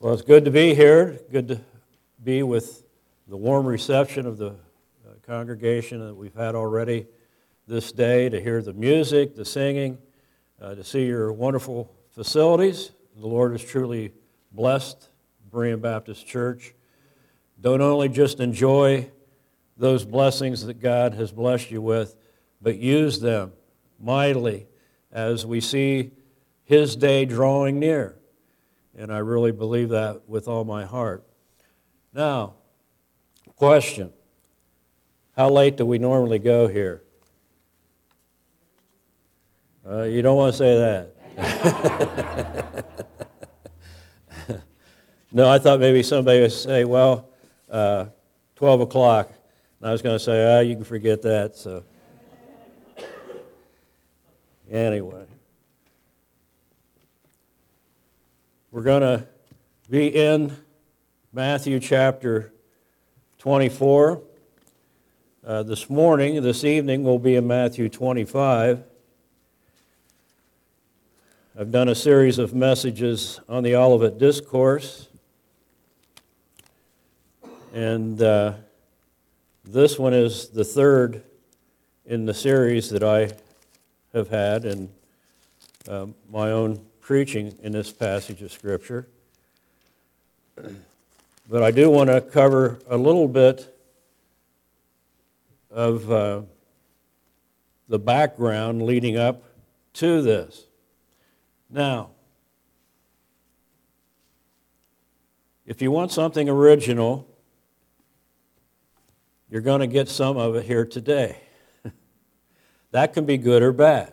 Well, it's good to be here. Good to be with the warm reception of the uh, congregation that we've had already this day, to hear the music, the singing, uh, to see your wonderful facilities. The Lord has truly blessed Berean Baptist Church. Don't only just enjoy those blessings that God has blessed you with, but use them mightily as we see His day drawing near. And I really believe that with all my heart. Now, question How late do we normally go here? Uh, you don't want to say that. no, I thought maybe somebody would say, well, uh, 12 o'clock. And I was going to say, ah, oh, you can forget that. So, anyway. We're going to be in Matthew chapter 24. Uh, this morning, this evening, we'll be in Matthew 25. I've done a series of messages on the Olivet Discourse. And uh, this one is the third in the series that I have had in uh, my own preaching in this passage of Scripture. But I do want to cover a little bit of uh, the background leading up to this. Now, if you want something original, you're going to get some of it here today. that can be good or bad.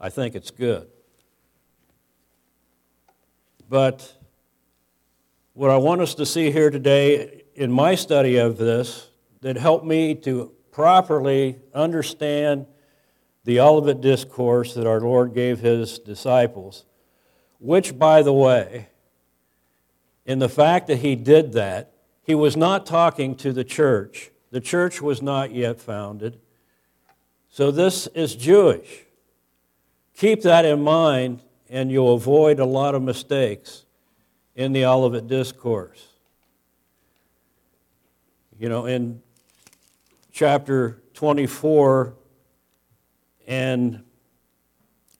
I think it's good. But what I want us to see here today in my study of this that helped me to properly understand the Olivet Discourse that our Lord gave his disciples, which, by the way, in the fact that he did that, he was not talking to the church. The church was not yet founded. So this is Jewish. Keep that in mind and you'll avoid a lot of mistakes in the Olivet Discourse. You know, in chapter 24 and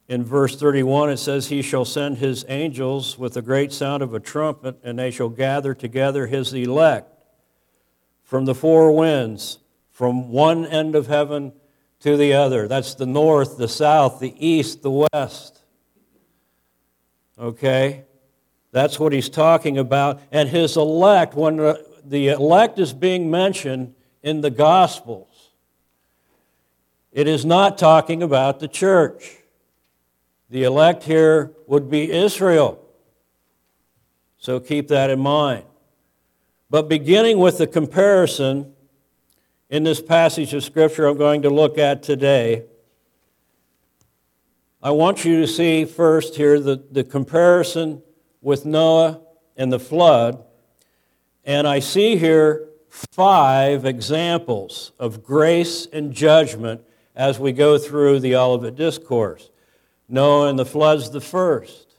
in verse 31, it says, He shall send his angels with the great sound of a trumpet, and they shall gather together his elect from the four winds, from one end of heaven to the other. That's the north, the south, the east, the west. Okay? That's what he's talking about. And his elect, when the elect is being mentioned in the Gospels, it is not talking about the church. The elect here would be Israel. So keep that in mind. But beginning with the comparison in this passage of Scripture I'm going to look at today, I want you to see first here the, the comparison with Noah and the flood. And I see here five examples of grace and judgment as we go through the Olivet Discourse. Noah and the flood's the first.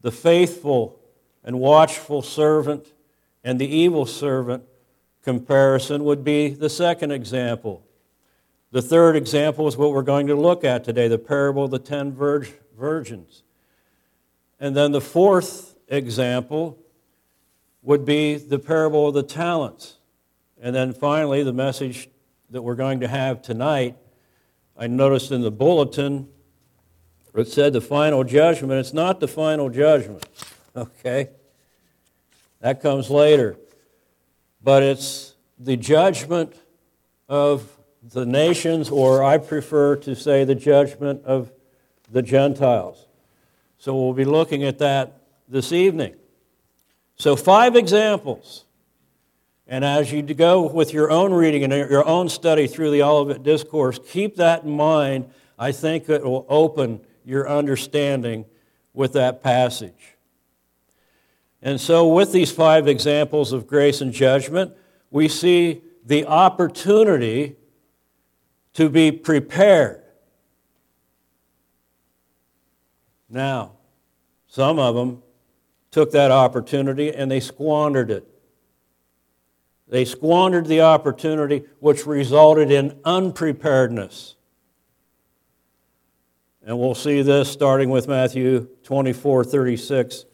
The faithful and watchful servant and the evil servant comparison would be the second example. The third example is what we're going to look at today the parable of the ten virgins. And then the fourth example would be the parable of the talents. And then finally, the message that we're going to have tonight, I noticed in the bulletin, it said the final judgment. It's not the final judgment, okay? That comes later. But it's the judgment of the nations, or I prefer to say the judgment of the Gentiles. So we'll be looking at that this evening. So, five examples. And as you go with your own reading and your own study through the Olivet Discourse, keep that in mind. I think it will open your understanding with that passage. And so, with these five examples of grace and judgment, we see the opportunity to be prepared. Now, some of them took that opportunity and they squandered it. They squandered the opportunity, which resulted in unpreparedness. And we'll see this starting with Matthew 24 36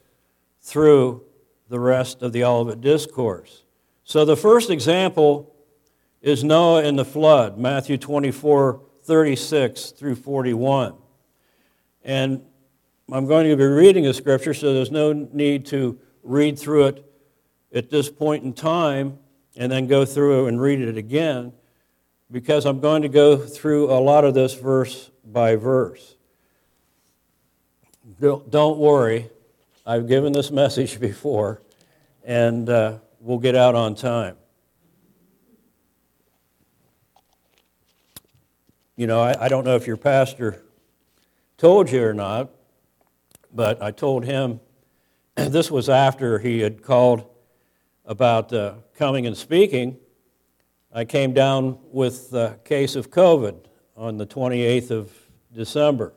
through the rest of the Olivet Discourse. So the first example is Noah in the flood, Matthew 24 36 through 41. And I'm going to be reading the scripture, so there's no need to read through it at this point in time and then go through and read it again because I'm going to go through a lot of this verse by verse. Don't worry, I've given this message before, and uh, we'll get out on time. You know, I, I don't know if your pastor told you or not, but I told him this was after he had called about uh, coming and speaking. I came down with a case of COVID on the 28th of December.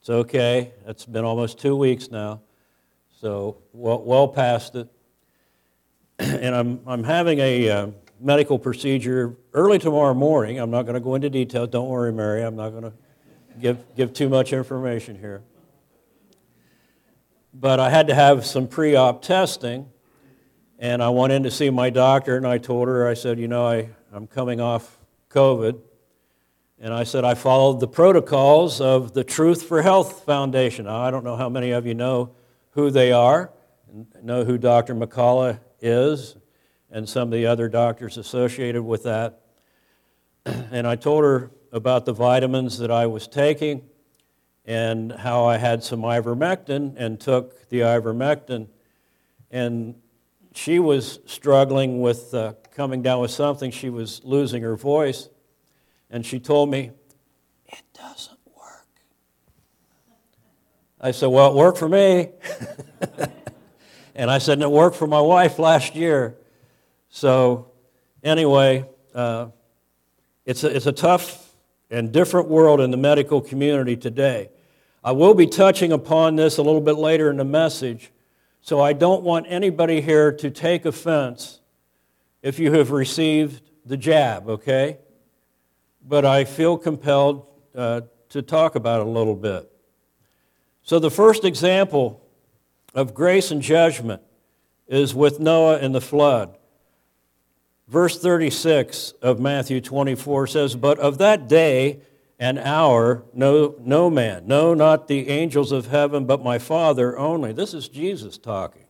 It's okay. It's been almost two weeks now, so well, well past it. and I'm, I'm having a uh, medical procedure early tomorrow morning. I'm not going to go into detail. Don't worry, Mary. I'm not going to give, give too much information here. But I had to have some pre op testing, and I went in to see my doctor, and I told her, I said, You know, I, I'm coming off COVID. And I said, I followed the protocols of the Truth for Health Foundation. I don't know how many of you know who they are, know who Dr. McCullough is, and some of the other doctors associated with that. And I told her about the vitamins that I was taking and how I had some ivermectin and took the ivermectin. And she was struggling with uh, coming down with something. She was losing her voice. And she told me, It doesn't work. I said, Well, it worked for me. and I said, and it worked for my wife last year. So, anyway, uh, it's, a, it's a tough and different world in the medical community today. I will be touching upon this a little bit later in the message, so I don't want anybody here to take offense if you have received the jab, okay? But I feel compelled uh, to talk about it a little bit. So, the first example of grace and judgment is with Noah and the flood. Verse 36 of Matthew 24 says, But of that day and hour, no, no man, no, not the angels of heaven, but my Father only. This is Jesus talking.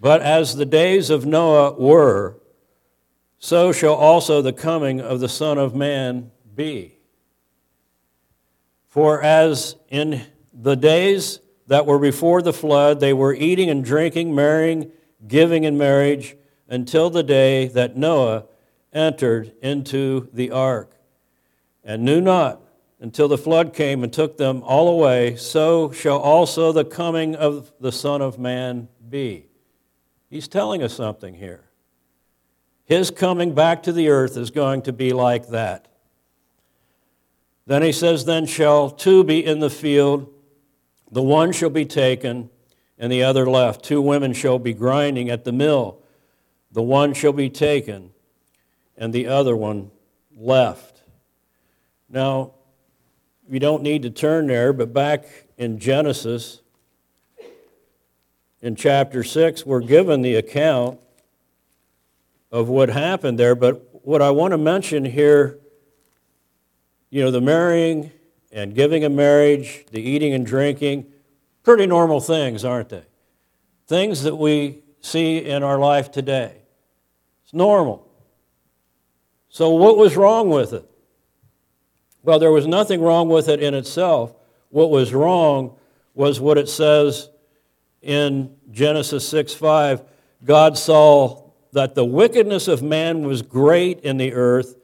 But as the days of Noah were, so shall also the coming of the Son of Man be. For as in the days that were before the flood, they were eating and drinking, marrying, giving in marriage, until the day that Noah entered into the ark, and knew not until the flood came and took them all away, so shall also the coming of the Son of Man be. He's telling us something here. His coming back to the earth is going to be like that. Then he says, Then shall two be in the field, the one shall be taken, and the other left. Two women shall be grinding at the mill the one shall be taken, and the other one left. Now, you don't need to turn there, but back in Genesis, in chapter 6, we're given the account of what happened there. But what I want to mention here, you know, the marrying and giving a marriage, the eating and drinking, pretty normal things, aren't they? Things that we see in our life today. It's normal. So, what was wrong with it? Well, there was nothing wrong with it in itself. What was wrong was what it says in Genesis 6 5. God saw that the wickedness of man was great in the earth,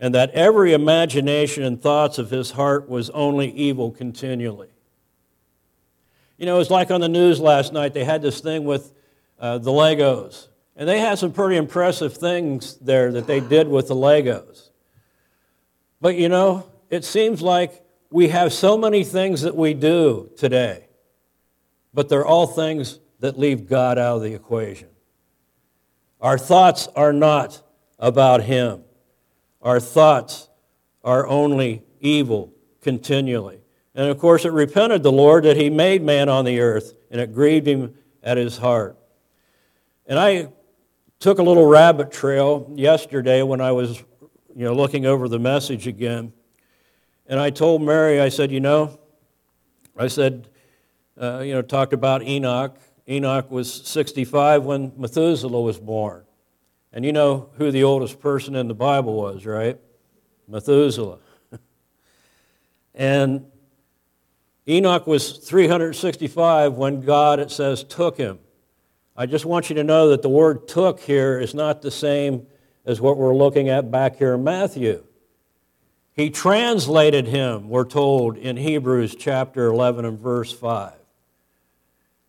and that every imagination and thoughts of his heart was only evil continually. You know, it was like on the news last night, they had this thing with uh, the Legos. And they had some pretty impressive things there that they did with the Legos. But you know, it seems like we have so many things that we do today. but they're all things that leave God out of the equation. Our thoughts are not about Him. Our thoughts are only evil continually. And of course, it repented the Lord that He made man on the earth, and it grieved Him at His heart. And I took a little rabbit trail yesterday when I was you know, looking over the message again. And I told Mary, I said, you know, I said, uh, you know, talked about Enoch. Enoch was 65 when Methuselah was born. And you know who the oldest person in the Bible was, right? Methuselah. and Enoch was 365 when God, it says, took him. I just want you to know that the word took here is not the same as what we're looking at back here in Matthew. He translated him, we're told in Hebrews chapter 11 and verse 5.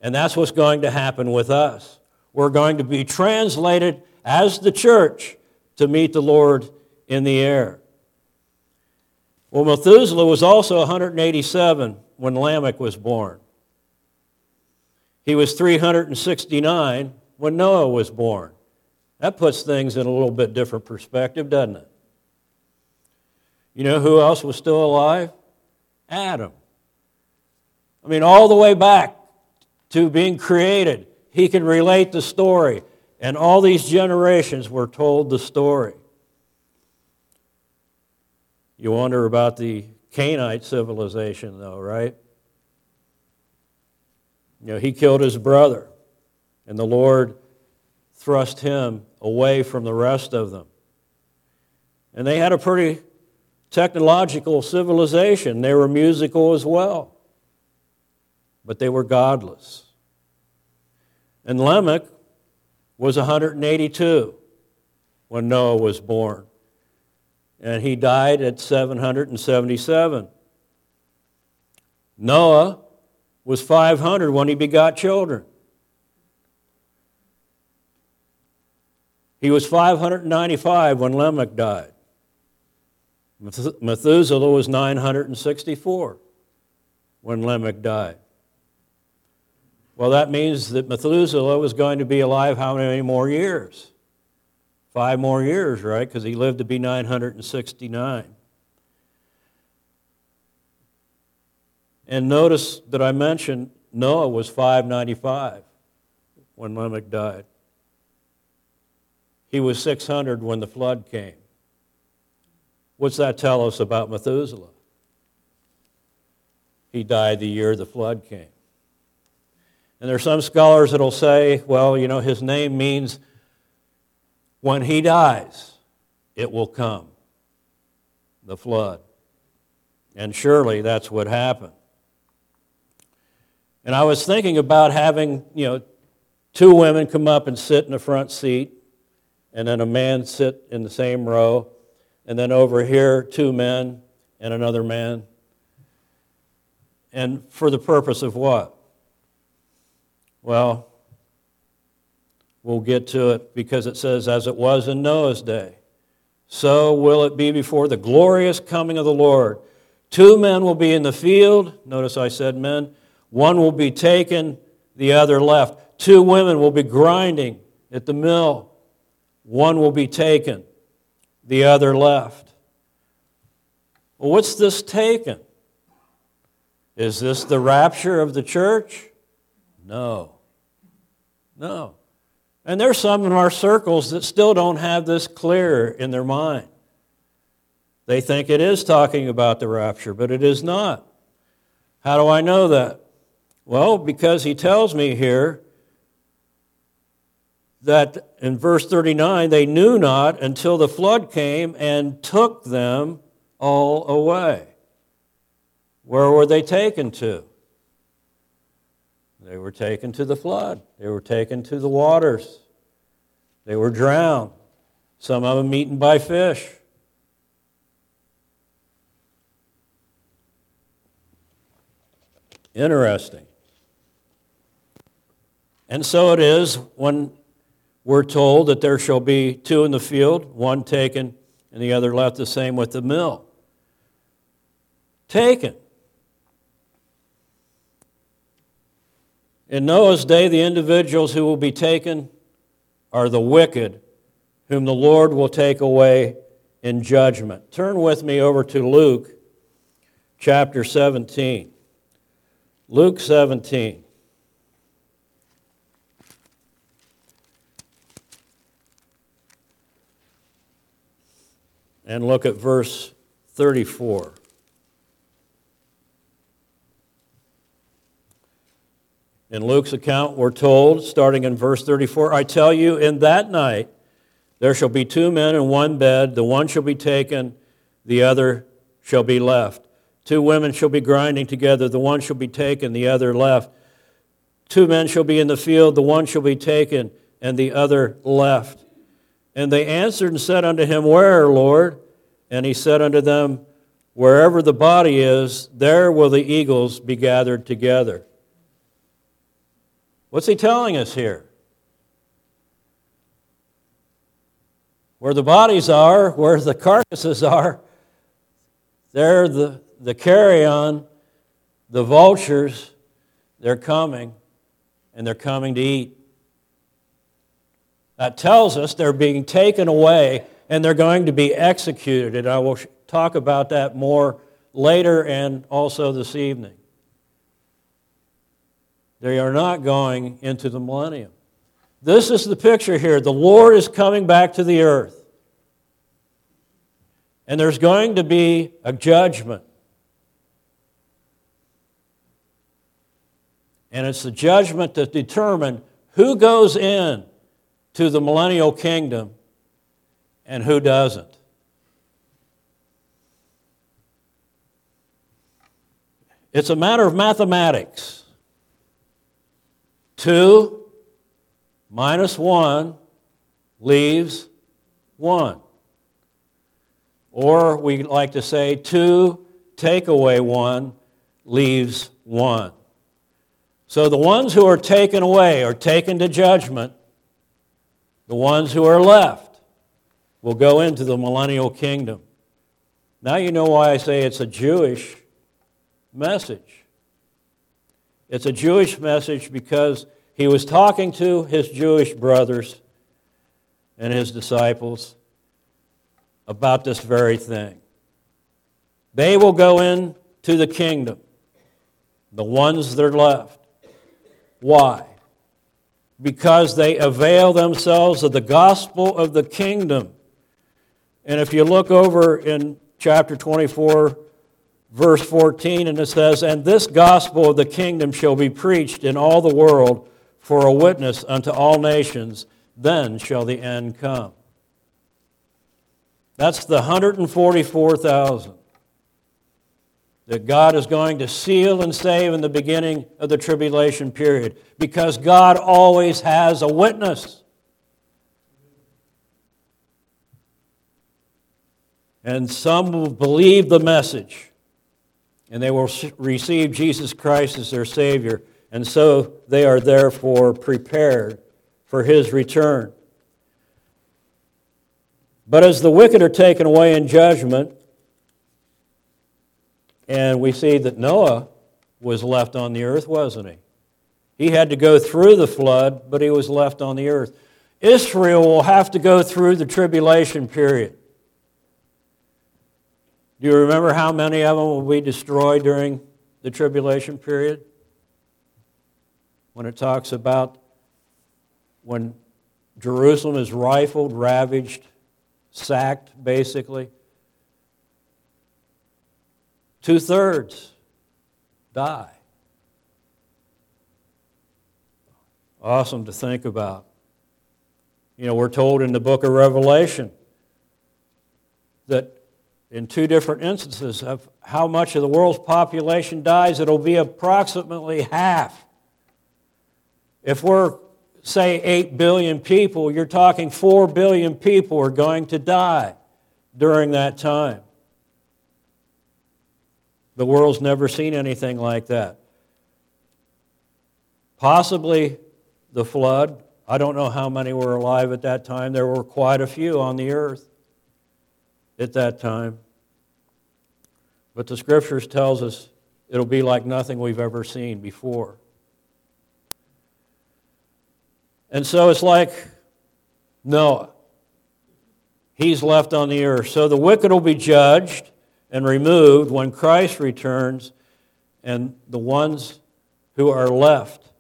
And that's what's going to happen with us. We're going to be translated as the church to meet the Lord in the air. Well, Methuselah was also 187 when Lamech was born. He was 369 when Noah was born. That puts things in a little bit different perspective, doesn't it? You know who else was still alive? Adam. I mean, all the way back to being created, he can relate the story. And all these generations were told the story. You wonder about the Cainite civilization, though, right? You know, he killed his brother, and the Lord thrust him away from the rest of them. And they had a pretty technological civilization. They were musical as well, but they were godless. And Lamech was 182 when Noah was born, and he died at 777. Noah was 500 when he begot children. He was 595 when Lamech died. Methuselah was 964 when Lamech died. Well, that means that Methuselah was going to be alive how many more years? Five more years, right? Because he lived to be 969. And notice that I mentioned Noah was 595 when Lamech died. He was 600 when the flood came. What's that tell us about Methuselah? He died the year the flood came. And there are some scholars that'll say, well, you know, his name means when he dies, it will come, the flood. And surely that's what happened. And I was thinking about having, you know, two women come up and sit in the front seat and then a man sit in the same row, and then over here, two men and another man. And for the purpose of what? Well, we'll get to it because it says, as it was in Noah's day, so will it be before the glorious coming of the Lord. Two men will be in the field. Notice I said men. One will be taken, the other left. Two women will be grinding at the mill. One will be taken, the other left. Well, what's this taken? Is this the rapture of the church? No. No. And there's some in our circles that still don't have this clear in their mind. They think it is talking about the rapture, but it is not. How do I know that? Well, because he tells me here that in verse 39 they knew not until the flood came and took them all away. Where were they taken to? They were taken to the flood. They were taken to the waters. They were drowned. Some of them eaten by fish. Interesting. And so it is when we're told that there shall be two in the field, one taken and the other left, the same with the mill. Taken. In Noah's day, the individuals who will be taken are the wicked, whom the Lord will take away in judgment. Turn with me over to Luke chapter 17. Luke 17. And look at verse 34. In Luke's account, we're told, starting in verse 34, I tell you, in that night there shall be two men in one bed, the one shall be taken, the other shall be left. Two women shall be grinding together, the one shall be taken, the other left. Two men shall be in the field, the one shall be taken, and the other left. And they answered and said unto him, Where, Lord? And he said unto them, Wherever the body is, there will the eagles be gathered together. What's he telling us here? Where the bodies are, where the carcasses are, there the, the carrion, the vultures, they're coming, and they're coming to eat. That tells us they're being taken away and they're going to be executed. And I will talk about that more later and also this evening. They are not going into the millennium. This is the picture here. The Lord is coming back to the earth. And there's going to be a judgment. And it's the judgment that determines who goes in to the millennial kingdom and who doesn't. It's a matter of mathematics. Two minus one leaves one. Or we like to say two take away one leaves one. So the ones who are taken away are taken to judgment. The ones who are left will go into the millennial kingdom. Now you know why I say it's a Jewish message. It's a Jewish message because he was talking to his Jewish brothers and his disciples about this very thing. They will go into the kingdom, the ones that are left. Why? Because they avail themselves of the gospel of the kingdom. And if you look over in chapter 24, verse 14, and it says, And this gospel of the kingdom shall be preached in all the world for a witness unto all nations, then shall the end come. That's the 144,000 that God is going to seal and save in the beginning of the tribulation period because God always has a witness. And some will believe the message and they will receive Jesus Christ as their Savior. And so they are therefore prepared for his return. But as the wicked are taken away in judgment, and we see that Noah was left on the earth, wasn't he? He had to go through the flood, but he was left on the earth. Israel will have to go through the tribulation period. Do you remember how many of them will be destroyed during the tribulation period? When it talks about when Jerusalem is rifled, ravaged, sacked, basically. Two thirds die. Awesome to think about. You know, we're told in the book of Revelation that in two different instances of how much of the world's population dies, it'll be approximately half. If we're, say, 8 billion people, you're talking 4 billion people are going to die during that time. The world's never seen anything like that. Possibly the flood. I don't know how many were alive at that time. There were quite a few on the earth at that time. But the scriptures tells us it'll be like nothing we've ever seen before. And so it's like Noah. He's left on the earth. So the wicked will be judged and removed when Christ returns, and the ones who are left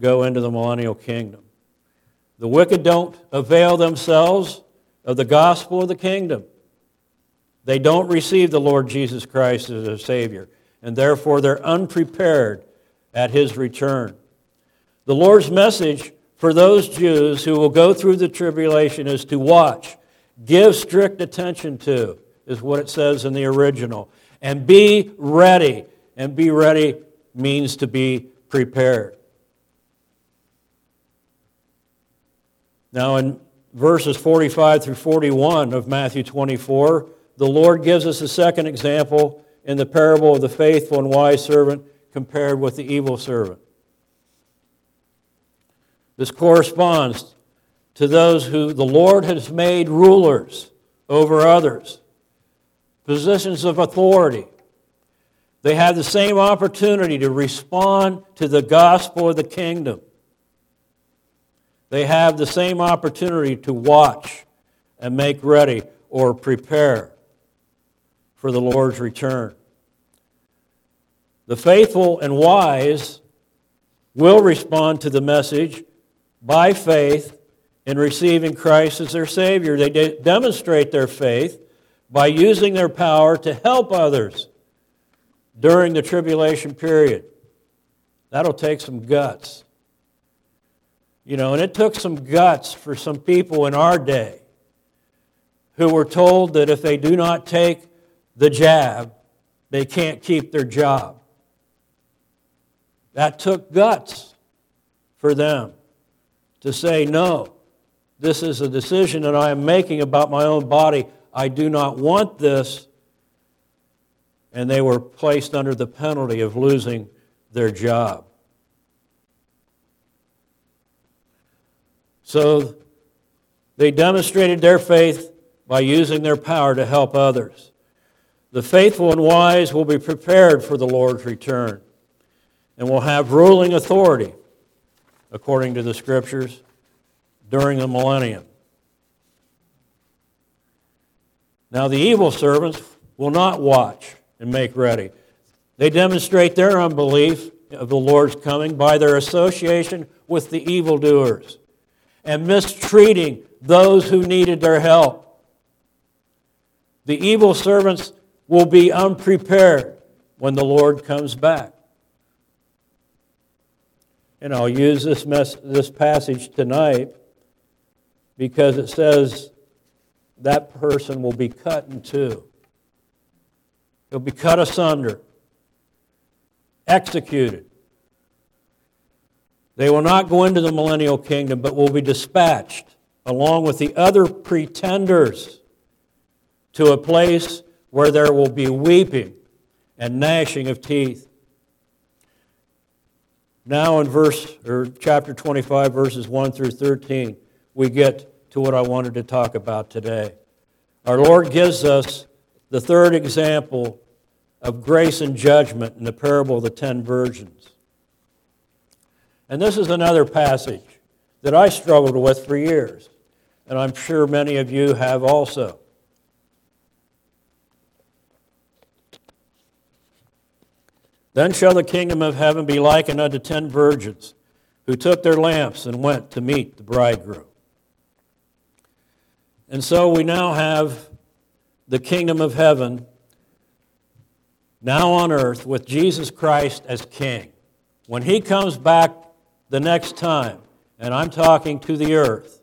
go into the millennial kingdom. The wicked don't avail themselves of the gospel of the kingdom. They don't receive the Lord Jesus Christ as a Savior, and therefore they're unprepared at His return. The Lord's message for those Jews who will go through the tribulation is to watch, give strict attention to, is what it says in the original, and be ready. And be ready means to be prepared. Now, in verses 45 through 41 of Matthew 24, the Lord gives us a second example in the parable of the faithful and wise servant compared with the evil servant. This corresponds to those who the Lord has made rulers over others, positions of authority. They have the same opportunity to respond to the gospel of the kingdom. They have the same opportunity to watch and make ready or prepare for the Lord's return. The faithful and wise will respond to the message by faith in receiving Christ as their Savior. They de- demonstrate their faith by using their power to help others during the tribulation period. That'll take some guts. You know, and it took some guts for some people in our day who were told that if they do not take the jab, they can't keep their job. That took guts for them to say, no, this is a decision that I am making about my own body. I do not want this. And they were placed under the penalty of losing their job. So they demonstrated their faith by using their power to help others. The faithful and wise will be prepared for the Lord's return and will have ruling authority, according to the scriptures, during the millennium. Now, the evil servants will not watch and make ready. They demonstrate their unbelief of the Lord's coming by their association with the evildoers and mistreating those who needed their help. The evil servants will be unprepared when the Lord comes back. And I'll use this, mess, this passage tonight because it says that person will be cut in two. He'll be cut asunder, executed. They will not go into the millennial kingdom, but will be dispatched along with the other pretenders to a place where there will be weeping and gnashing of teeth. Now in verse or chapter 25 verses 1 through 13, we get to what I wanted to talk about today. Our Lord gives us the third example of grace and judgment in the parable of the 10 virgins. And this is another passage that I struggled with for years, and I'm sure many of you have also. Then shall the kingdom of heaven be likened unto ten virgins who took their lamps and went to meet the bridegroom. And so we now have the kingdom of heaven now on earth with Jesus Christ as king. When he comes back the next time, and I'm talking to the earth,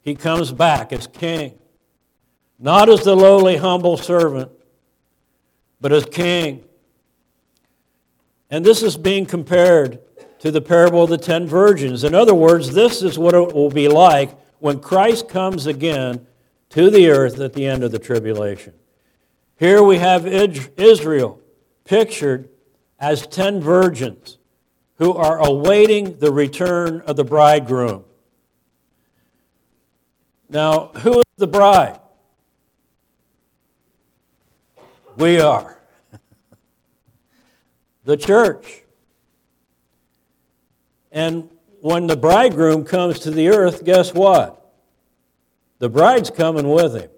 he comes back as king. Not as the lowly, humble servant, but as king. And this is being compared to the parable of the ten virgins. In other words, this is what it will be like when Christ comes again to the earth at the end of the tribulation. Here we have Israel pictured as ten virgins who are awaiting the return of the bridegroom. Now, who is the bride? We are the church. And when the bridegroom comes to the earth, guess what? The bride's coming with him.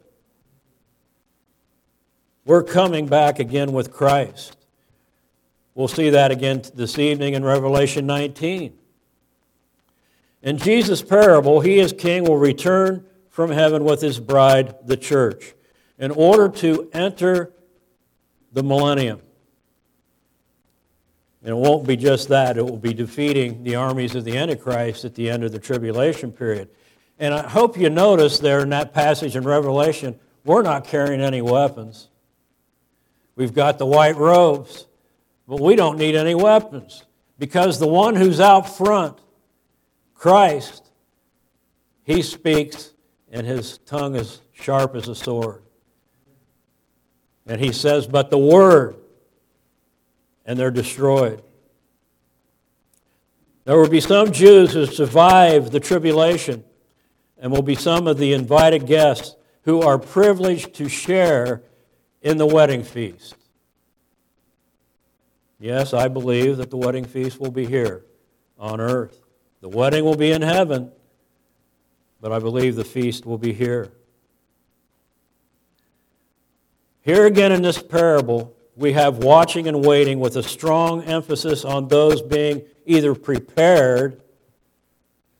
We're coming back again with Christ. We'll see that again this evening in Revelation 19. In Jesus' parable, he as king will return from heaven with his bride, the church, in order to enter the millennium. And it won't be just that, it will be defeating the armies of the Antichrist at the end of the tribulation period. And I hope you notice there in that passage in Revelation, we're not carrying any weapons. We've got the white robes, but we don't need any weapons because the one who's out front Christ, he speaks, and his tongue is sharp as a sword. And he says, But the word, and they're destroyed. There will be some Jews who survive the tribulation, and will be some of the invited guests who are privileged to share in the wedding feast. Yes, I believe that the wedding feast will be here on earth. The wedding will be in heaven, but I believe the feast will be here. Here again in this parable, we have watching and waiting with a strong emphasis on those being either prepared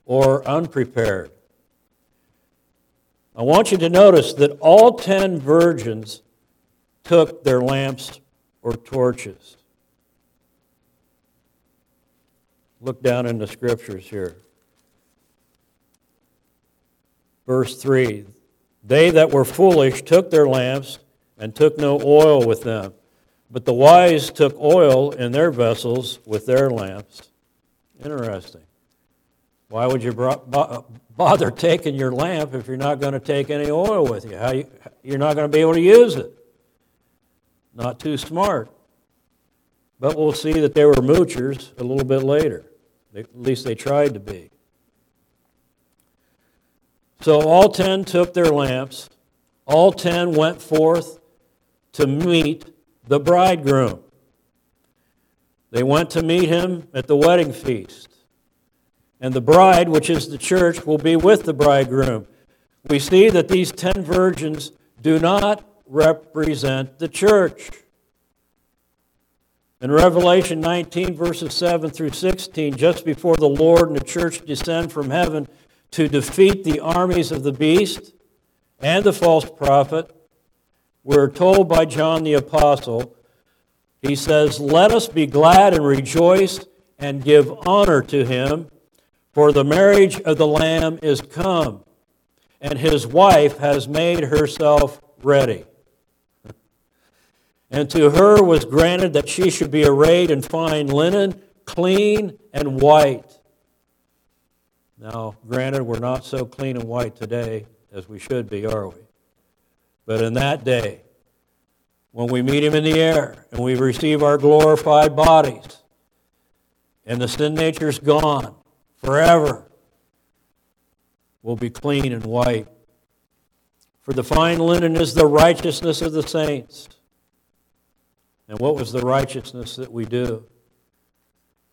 or unprepared. I want you to notice that all ten virgins took their lamps or torches. Look down in the scriptures here. Verse 3 They that were foolish took their lamps and took no oil with them, but the wise took oil in their vessels with their lamps. Interesting. Why would you bother taking your lamp if you're not going to take any oil with you? How you you're not going to be able to use it. Not too smart. But we'll see that they were moochers a little bit later. At least they tried to be. So all ten took their lamps. All ten went forth to meet the bridegroom. They went to meet him at the wedding feast. And the bride, which is the church, will be with the bridegroom. We see that these ten virgins do not represent the church. In Revelation 19, verses 7 through 16, just before the Lord and the church descend from heaven to defeat the armies of the beast and the false prophet, we're told by John the Apostle, he says, Let us be glad and rejoice and give honor to him, for the marriage of the Lamb is come, and his wife has made herself ready. And to her was granted that she should be arrayed in fine linen, clean and white. Now, granted, we're not so clean and white today as we should be, are we? But in that day, when we meet him in the air and we receive our glorified bodies, and the sin nature's gone forever, we'll be clean and white. For the fine linen is the righteousness of the saints. And what was the righteousness that we do?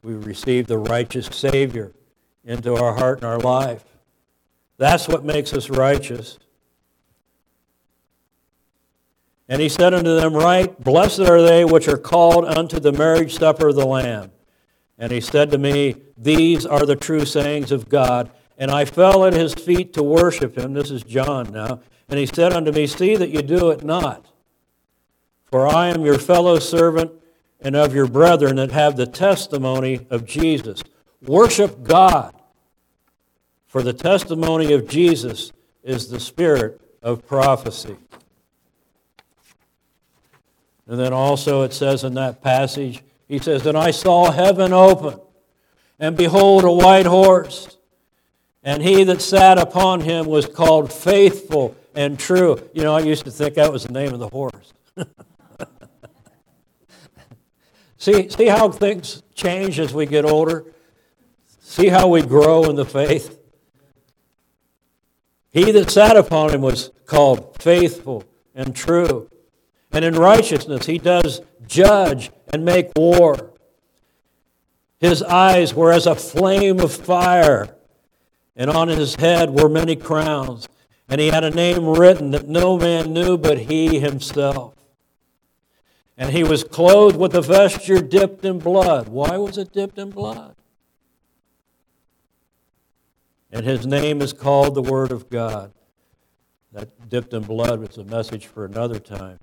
We received the righteous Savior into our heart and our life. That's what makes us righteous. And he said unto them, Right, blessed are they which are called unto the marriage supper of the Lamb. And he said to me, These are the true sayings of God. And I fell at his feet to worship him. This is John now. And he said unto me, See that you do it not. For I am your fellow servant and of your brethren that have the testimony of Jesus. Worship God, for the testimony of Jesus is the spirit of prophecy. And then also it says in that passage, he says, And I saw heaven open, and behold, a white horse. And he that sat upon him was called faithful and true. You know, I used to think that was the name of the horse. See, see how things change as we get older? See how we grow in the faith? He that sat upon him was called faithful and true. And in righteousness he does judge and make war. His eyes were as a flame of fire, and on his head were many crowns. And he had a name written that no man knew but he himself. And he was clothed with a vesture dipped in blood. Why was it dipped in blood? And his name is called the Word of God. That dipped in blood was a message for another time.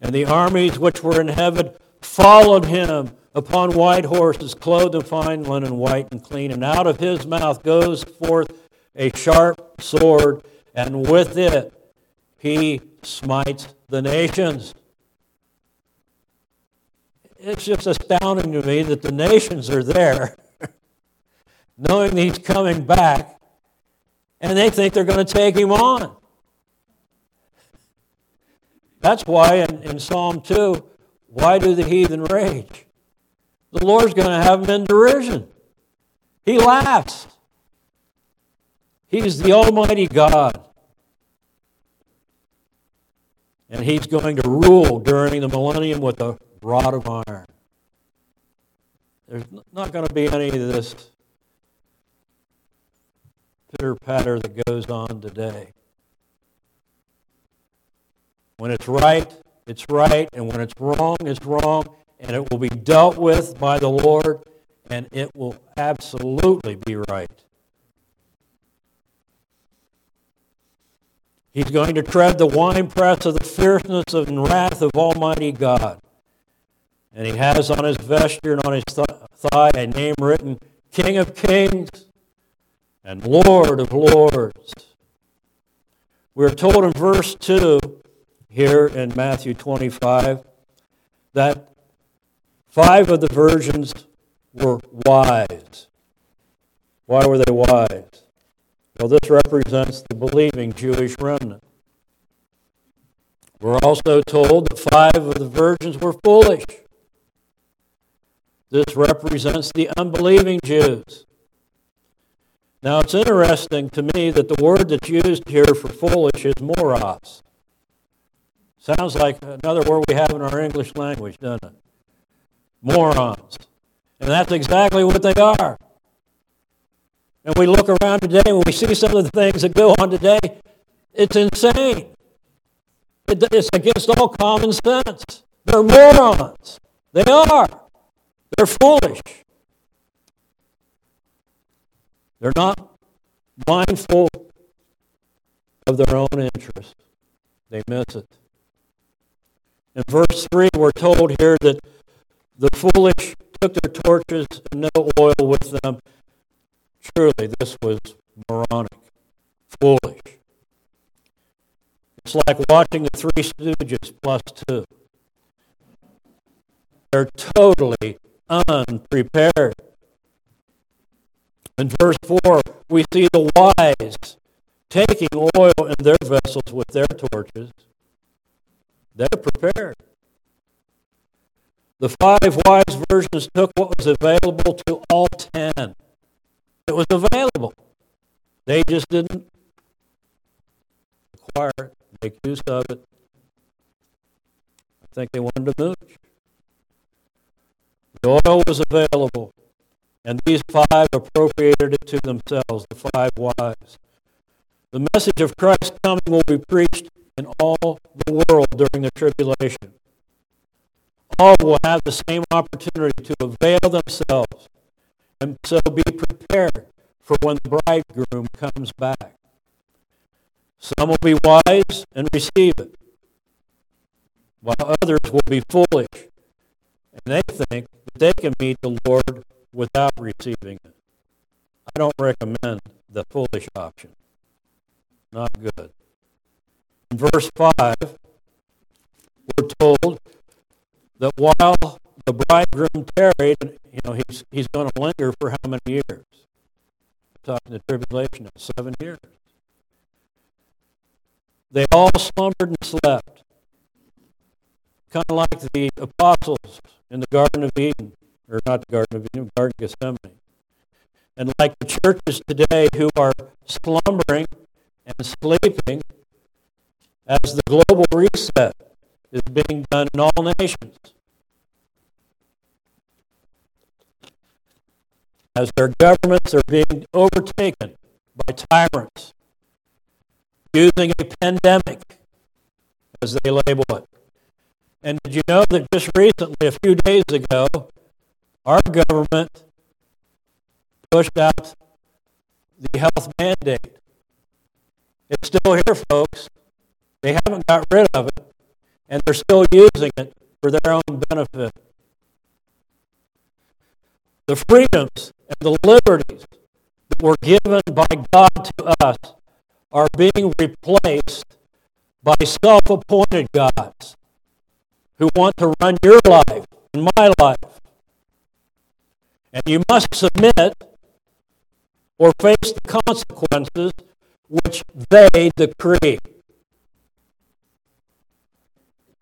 And the armies which were in heaven followed him upon white horses, clothed in fine linen, white and clean. And out of his mouth goes forth a sharp sword, and with it he smites the nations. It's just astounding to me that the nations are there, knowing he's coming back, and they think they're going to take him on. That's why in, in Psalm 2, why do the heathen rage? The Lord's going to have them in derision. He laughs. He's the Almighty God. And He's going to rule during the millennium with a rod of iron. There's not going to be any of this pitter patter that goes on today. When it's right, it's right, and when it's wrong, it's wrong, and it will be dealt with by the Lord, and it will absolutely be right. He's going to tread the winepress of the fierceness and wrath of Almighty God. And he has on his vesture and on his th- thigh a name written King of Kings and Lord of Lords. We're told in verse 2 here in Matthew 25 that five of the virgins were wise. Why were they wise? Well, this represents the believing Jewish remnant. We're also told that five of the virgins were foolish. This represents the unbelieving Jews. Now, it's interesting to me that the word that's used here for foolish is moros. Sounds like another word we have in our English language, doesn't it? Morons. And that's exactly what they are. And we look around today and we see some of the things that go on today, it's insane. It's against all common sense. They're morons. They are. They're foolish. They're not mindful of their own interest. They miss it. In verse 3, we're told here that the foolish took their torches and no oil with them. Truly, this was moronic, foolish. It's like watching the Three Stooges plus two. They're totally unprepared. In verse 4, we see the wise taking oil in their vessels with their torches they're prepared. The five wise virgins took what was available to all ten. It was available. They just didn't acquire it, make use of it. I think they wanted to mooch. The oil was available, and these five appropriated it to themselves, the five wise. The message of Christ's coming will be preached in all the world during the tribulation. All will have the same opportunity to avail themselves and so be prepared for when the bridegroom comes back. Some will be wise and receive it, while others will be foolish and they think that they can meet the Lord without receiving it. I don't recommend the foolish option. Not good. In verse 5, we're told that while the bridegroom tarried, you know, he's, he's going to linger for how many years? We're talking the tribulation of seven years. They all slumbered and slept. Kind of like the apostles in the Garden of Eden, or not the Garden of Eden, Garden of Gethsemane. And like the churches today who are slumbering and sleeping as the global reset is being done in all nations. as their governments are being overtaken by tyrants, using a pandemic, as they label it. And did you know that just recently, a few days ago, our government pushed out the health mandate? It's still here, folks. They haven't got rid of it, and they're still using it for their own benefit. The freedoms and the liberties that were given by God to us are being replaced by self appointed gods who want to run your life and my life. And you must submit or face the consequences which they decree.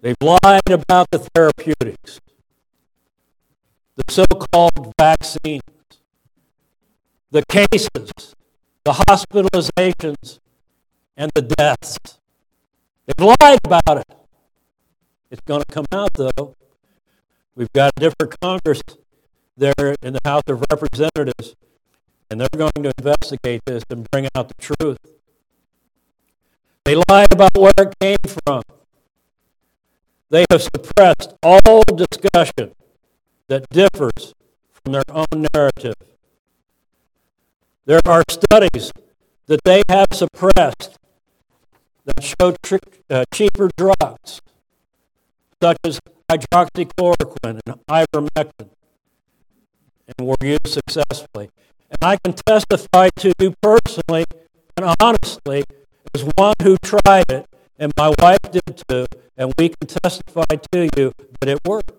They've lied about the therapeutics, the so called vaccines, the cases, the hospitalizations, and the deaths. They've lied about it. It's going to come out, though. We've got a different Congress there in the House of Representatives, and they're going to investigate this and bring out the truth. They lied about where it came from. They have suppressed all discussion that differs from their own narrative. There are studies that they have suppressed that show uh, cheaper drugs, such as hydroxychloroquine and ivermectin, and were used successfully. And I can testify to you personally and honestly as one who tried it, and my wife did too, and we can testify to you that it worked.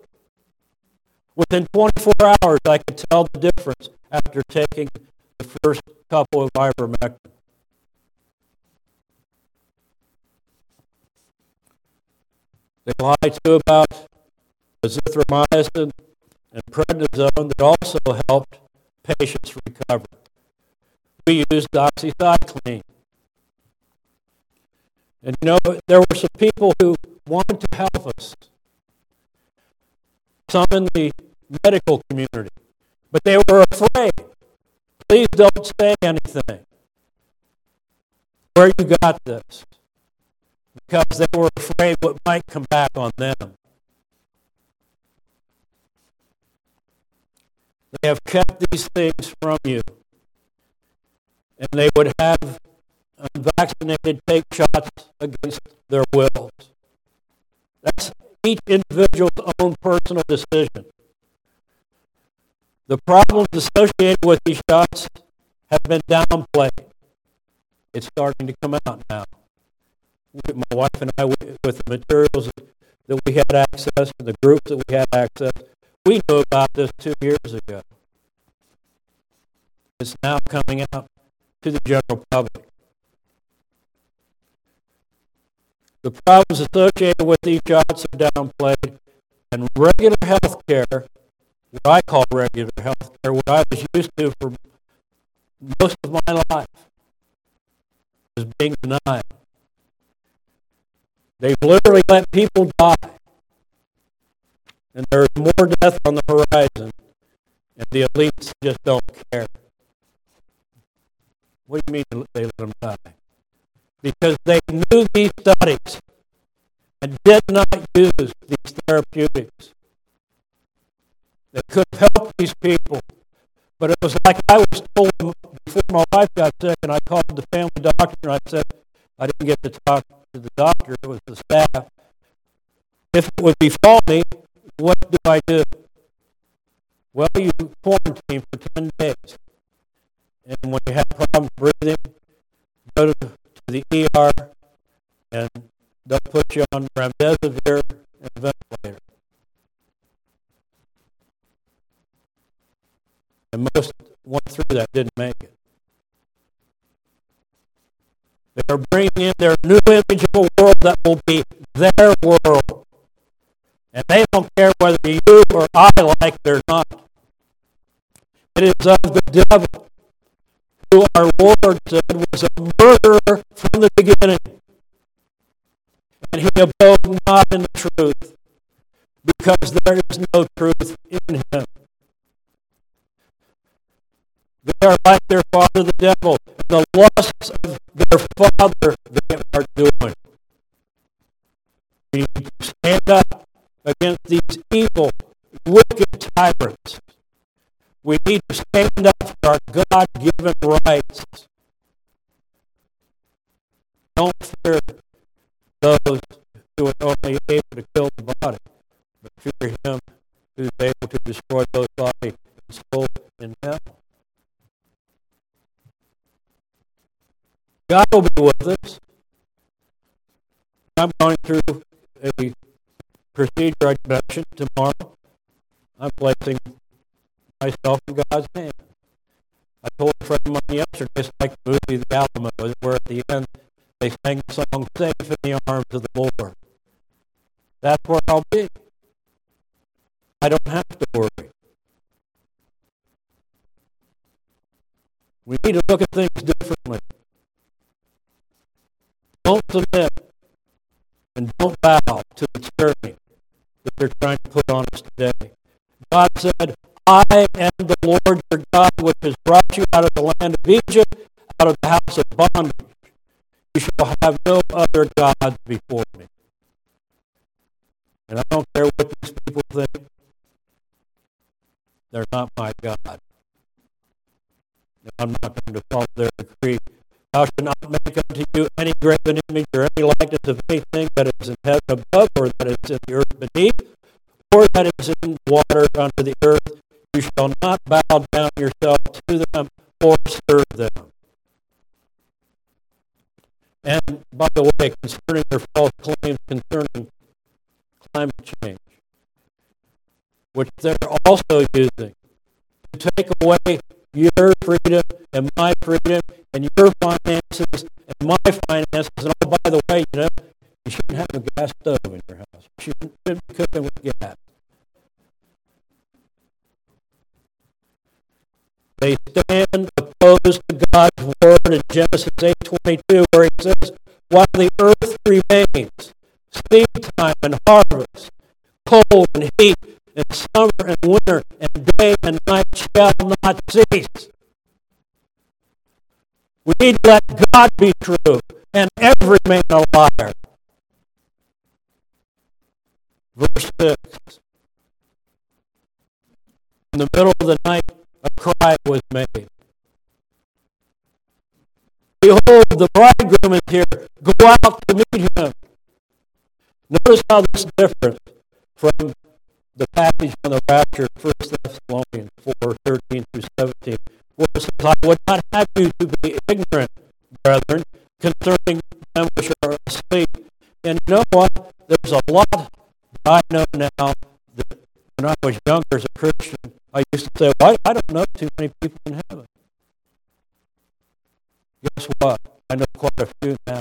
Within 24 hours, I could tell the difference after taking the first couple of ivermectin. They lie too about azithromycin and prednisone that also helped patients recover. We used doxycycline. And you know, there were some people who wanted to help us, some in the medical community, but they were afraid. Please don't say anything. Where you got this? Because they were afraid what might come back on them. They have kept these things from you. And they would have unvaccinated take shots against their wills. That's each individual's own personal decision. The problems associated with these shots have been downplayed. It's starting to come out now. My wife and I, with the materials that we had access to, the groups that we had access, we knew about this two years ago. It's now coming out to the general public. The problems associated with these jobs are downplayed, and regular health care, what I call regular health care, what I was used to for most of my life, is being denied. They've literally let people die. And there's more death on the horizon, and the elites just don't care. What do you mean they let them die? Because they knew these studies and did not use these therapeutics. They could help these people. But it was like I was told before my wife got sick, and I called the family doctor and I said, I didn't get to talk to the doctor, it was the staff. If it would befall me, what do I do? Well, you quarantine for 10 days. And when you have problems breathing, go to the ER and they'll put you on remdesivir and ventilator. And most went through that, didn't make it. They are bringing in their new image of a world that will be their world. And they don't care whether you or I like it or not. It is of the devil who our Lord said was a murderer from the beginning. And he abode not in the truth, because there is no truth in him. They are like their father, the devil. and The lusts of their father they are doing. We stand up against these evil, wicked tyrants. We need to stand up for our God given rights. Don't fear those who are only able to kill the body, but fear him who is able to destroy both body and soul in hell. God will be with us. I'm going through a procedure I mentioned tomorrow. I'm placing myself in God's hand. I told a friend of mine yesterday, it's like the movie The Alamo, where at the end they sang the song, Safe in the Arms of the Lord. That's where I'll be. I don't have to worry. We need to look at things differently. Don't submit and don't bow to the tyranny that they're trying to put on us today. God said, I am the Lord your God, which has brought you out of the land of Egypt, out of the house of bondage. You shall have no other gods before me. And I don't care what these people think. They're not my God. I'm not going to follow their decree. Thou shalt not make unto you any graven image or any likeness of anything that is in heaven above, or that is in the earth beneath, or that is in water under the earth. You shall not bow down yourself to them or serve them. And by the way, concerning their false claims concerning climate change, which they're also using to take away your freedom and my freedom and your finances and my finances. And oh, by the way, you know, you shouldn't have a gas stove in your house. You shouldn't be cooking with gas. They stand opposed to God's word in Genesis 8:22, where He says, "While the earth remains, seed time and harvest, cold and heat, and summer and winter, and day and night shall not cease." We need to let God be true and every man a liar. Verse 6. In the middle of the night, a cry was made. Behold, the bridegroom is here. Go out to meet him. Notice how this is different from the passage on the rapture, 1 Thessalonians 4 13 through 17 where it says, I would not have you to be ignorant, brethren, concerning them which are asleep. And you know what? There's a lot that I know now that when I was younger as a Christian, I used to say, well, I, I don't know too many people in heaven. Guess what? I know quite a few now.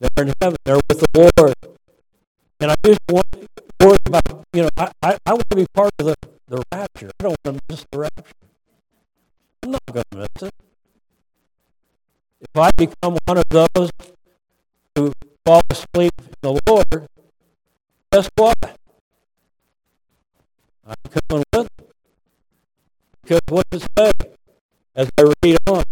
They're in heaven. They're with the Lord. And I used to worry about, you know, I, I, I want to be part of the the rapture. I don't want to miss the rapture. I'm not going to miss it. If I become one of those who fall asleep in the Lord, guess what? I'm coming with it. Because what does it say as I read on?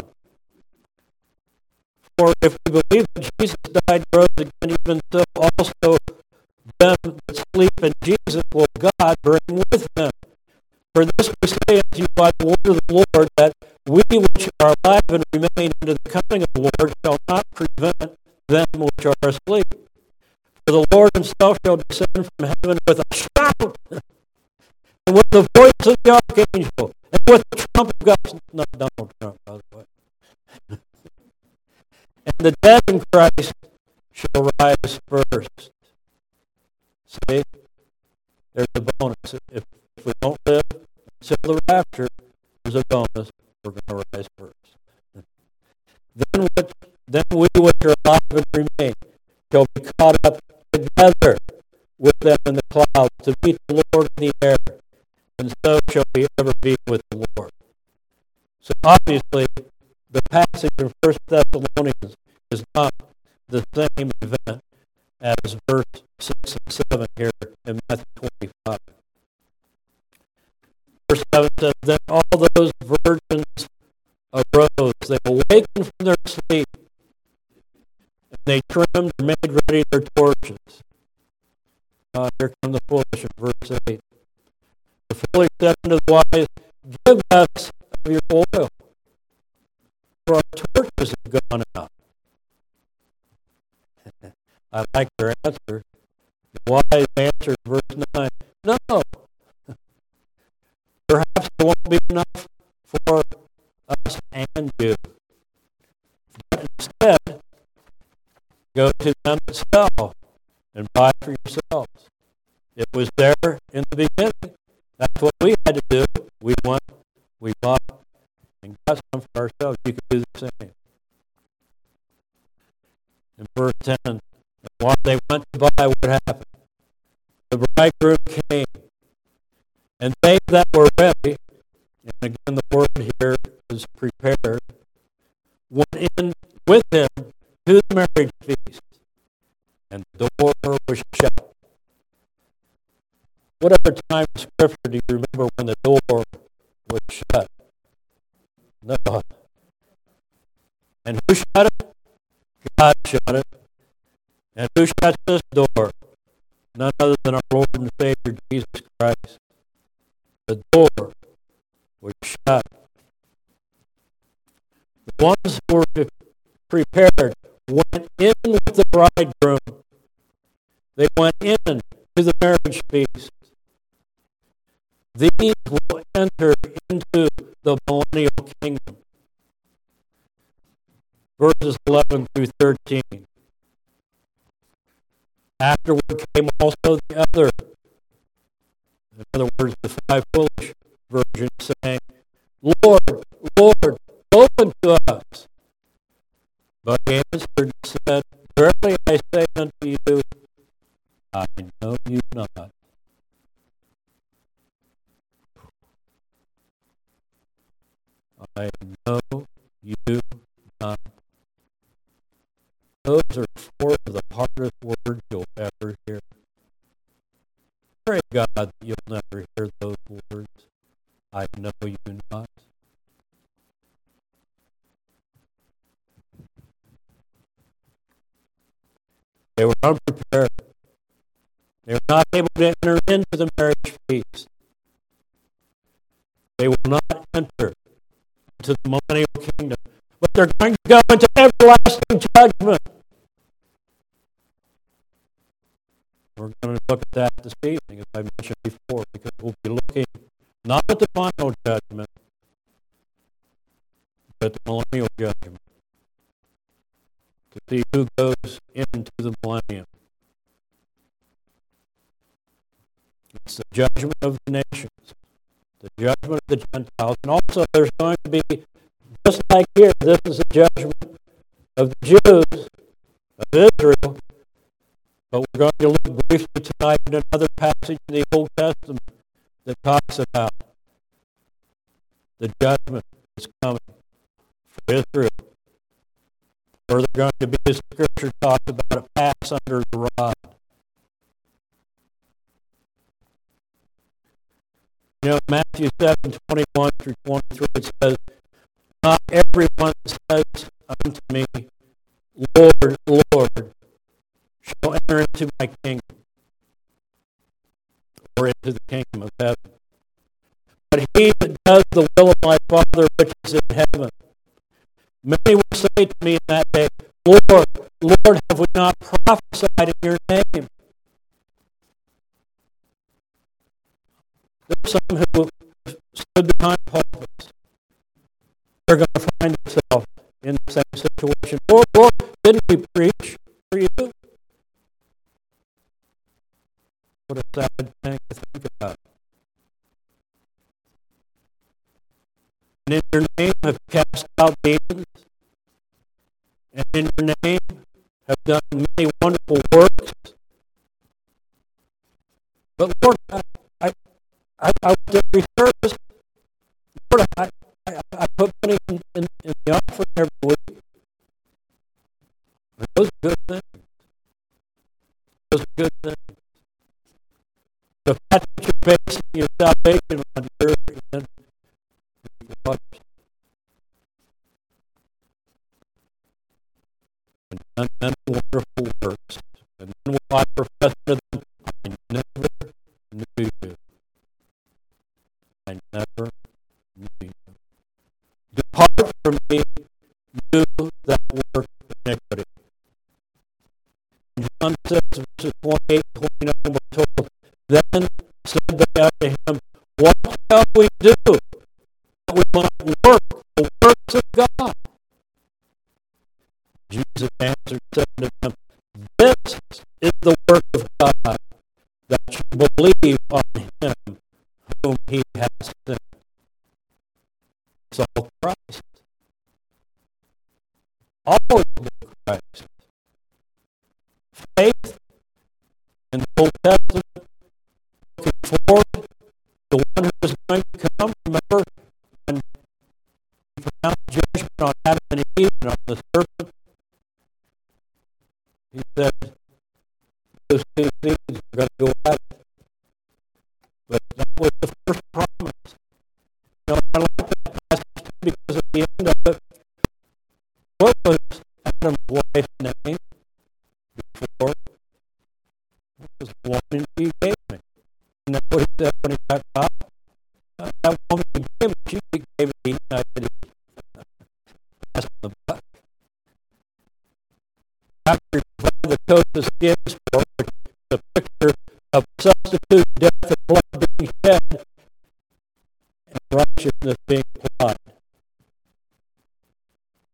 For if we believe that Jesus died, rose again, even so also them that sleep in Jesus will God bring with him. For this we say unto you by the word of the Lord, that we which are alive and remain unto the coming of the Lord shall not prevent them which are asleep. For the Lord himself shall descend from heaven with a shout, and with the voice of the archangel, and with the trump of God. Not Donald Trump, by the way. and the dead in Christ shall rise first. See? There's a bonus. If, if we don't live until the rapture, there's a bonus. We're going to rise first. Then, what, then we which are alive and remain shall be caught up together with them in the clouds to meet the Lord in the air, and so shall we ever be with the Lord. So obviously, the passage in First Thessalonians is not the same event as verse 6 and 7 here in Matthew 25. Verse 7 says, then all those virgins arose. They awakened from their sleep, and they trimmed and made ready their torches. Uh, here come the foolish in verse 8. The foolish said unto the wise, Give us of your oil, for our torches have gone out. I like their answer. The wise answered, verse 9, No. Perhaps there won't be enough for us and you. But instead, go to them that sell and buy for yourselves. It was there in the beginning. That's what we had to do. We want, we bought, and got some for ourselves. You could do the same. In verse 10, while they went to buy, what happened? The bridegroom came, and they that were ready, and again the word here is prepared, went in with him to the marriage feast, and the door was shut. What other time in Scripture do you remember when the door was shut? No. And who shut it? God shut it. And who shuts this door? None other than our Lord and Savior Jesus Christ. The door was shut. The ones who were prepared went in with the bridegroom. They went in to the marriage feast. These will enter into the millennial kingdom. Verses 11 through 13. Afterward came also the other, go into everlasting judgment. We're going to look at that this evening, as I mentioned before, because we'll be looking not at the final judgment, but the millennial judgment to see who goes into the millennium. It's the judgment of the nations, the judgment of the Gentiles, and also there's Jews of Israel. But we're going to look briefly tonight at another passage in the Old Testament that talks about the judgment that's coming for Israel further going to be, as Scripture talks about, a pass under the rod. You know, Matthew 7, 21 through 23, it says, Not everyone says unto me, Lord, Lord, shall enter into my kingdom, or into the kingdom of heaven. But he that does the will of my Father which is in heaven. Many will say to me in that day, Lord, Lord, have we not prophesied in your name? There are some who stood behind pulpits. They're going to find themselves in the same situation. Lord, Lord, didn't we preach for you? What a sad thing to think about. And in your name have cast out demons, and in your name have done many wonderful works. But Lord, I, I, I, I was every service. Lord, I, I, I put money in, in, in, the offering every week. Those are good things. Those are good things. So if that's what you're basing your salvation on, you're. And wonderful works. And then I never who said to him, This is the work of God, that you believe on him whom he has sent. So is being applied.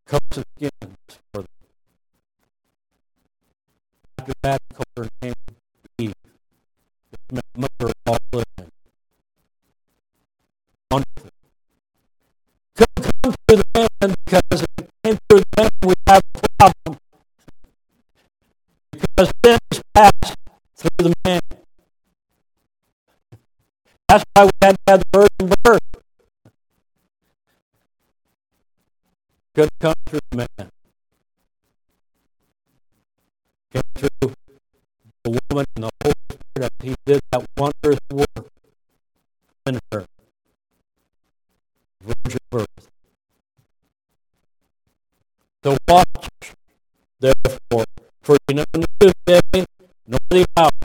Coats of skins for them. After that culture Eve, which meant mother of all living. Wonderful. Could come through because if it came through them, we have a problem. Because sins passed through the man. That's why we had to have the virgin birth. could come through man. Came through the woman and the Holy Spirit as he did that wondrous work in her. Virgin birth. So watch, therefore, for you know the day nor the hour.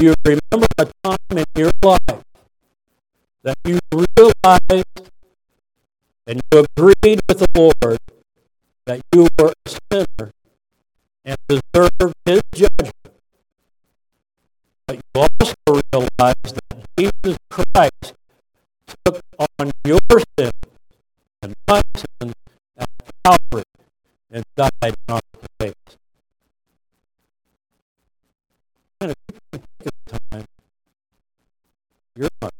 you remember a time in your life that you realized and you agreed with the Lord that you were a sinner and deserved his judgment. But you also realized that Jesus Christ took on your sin and my sin at Calvary and died on You're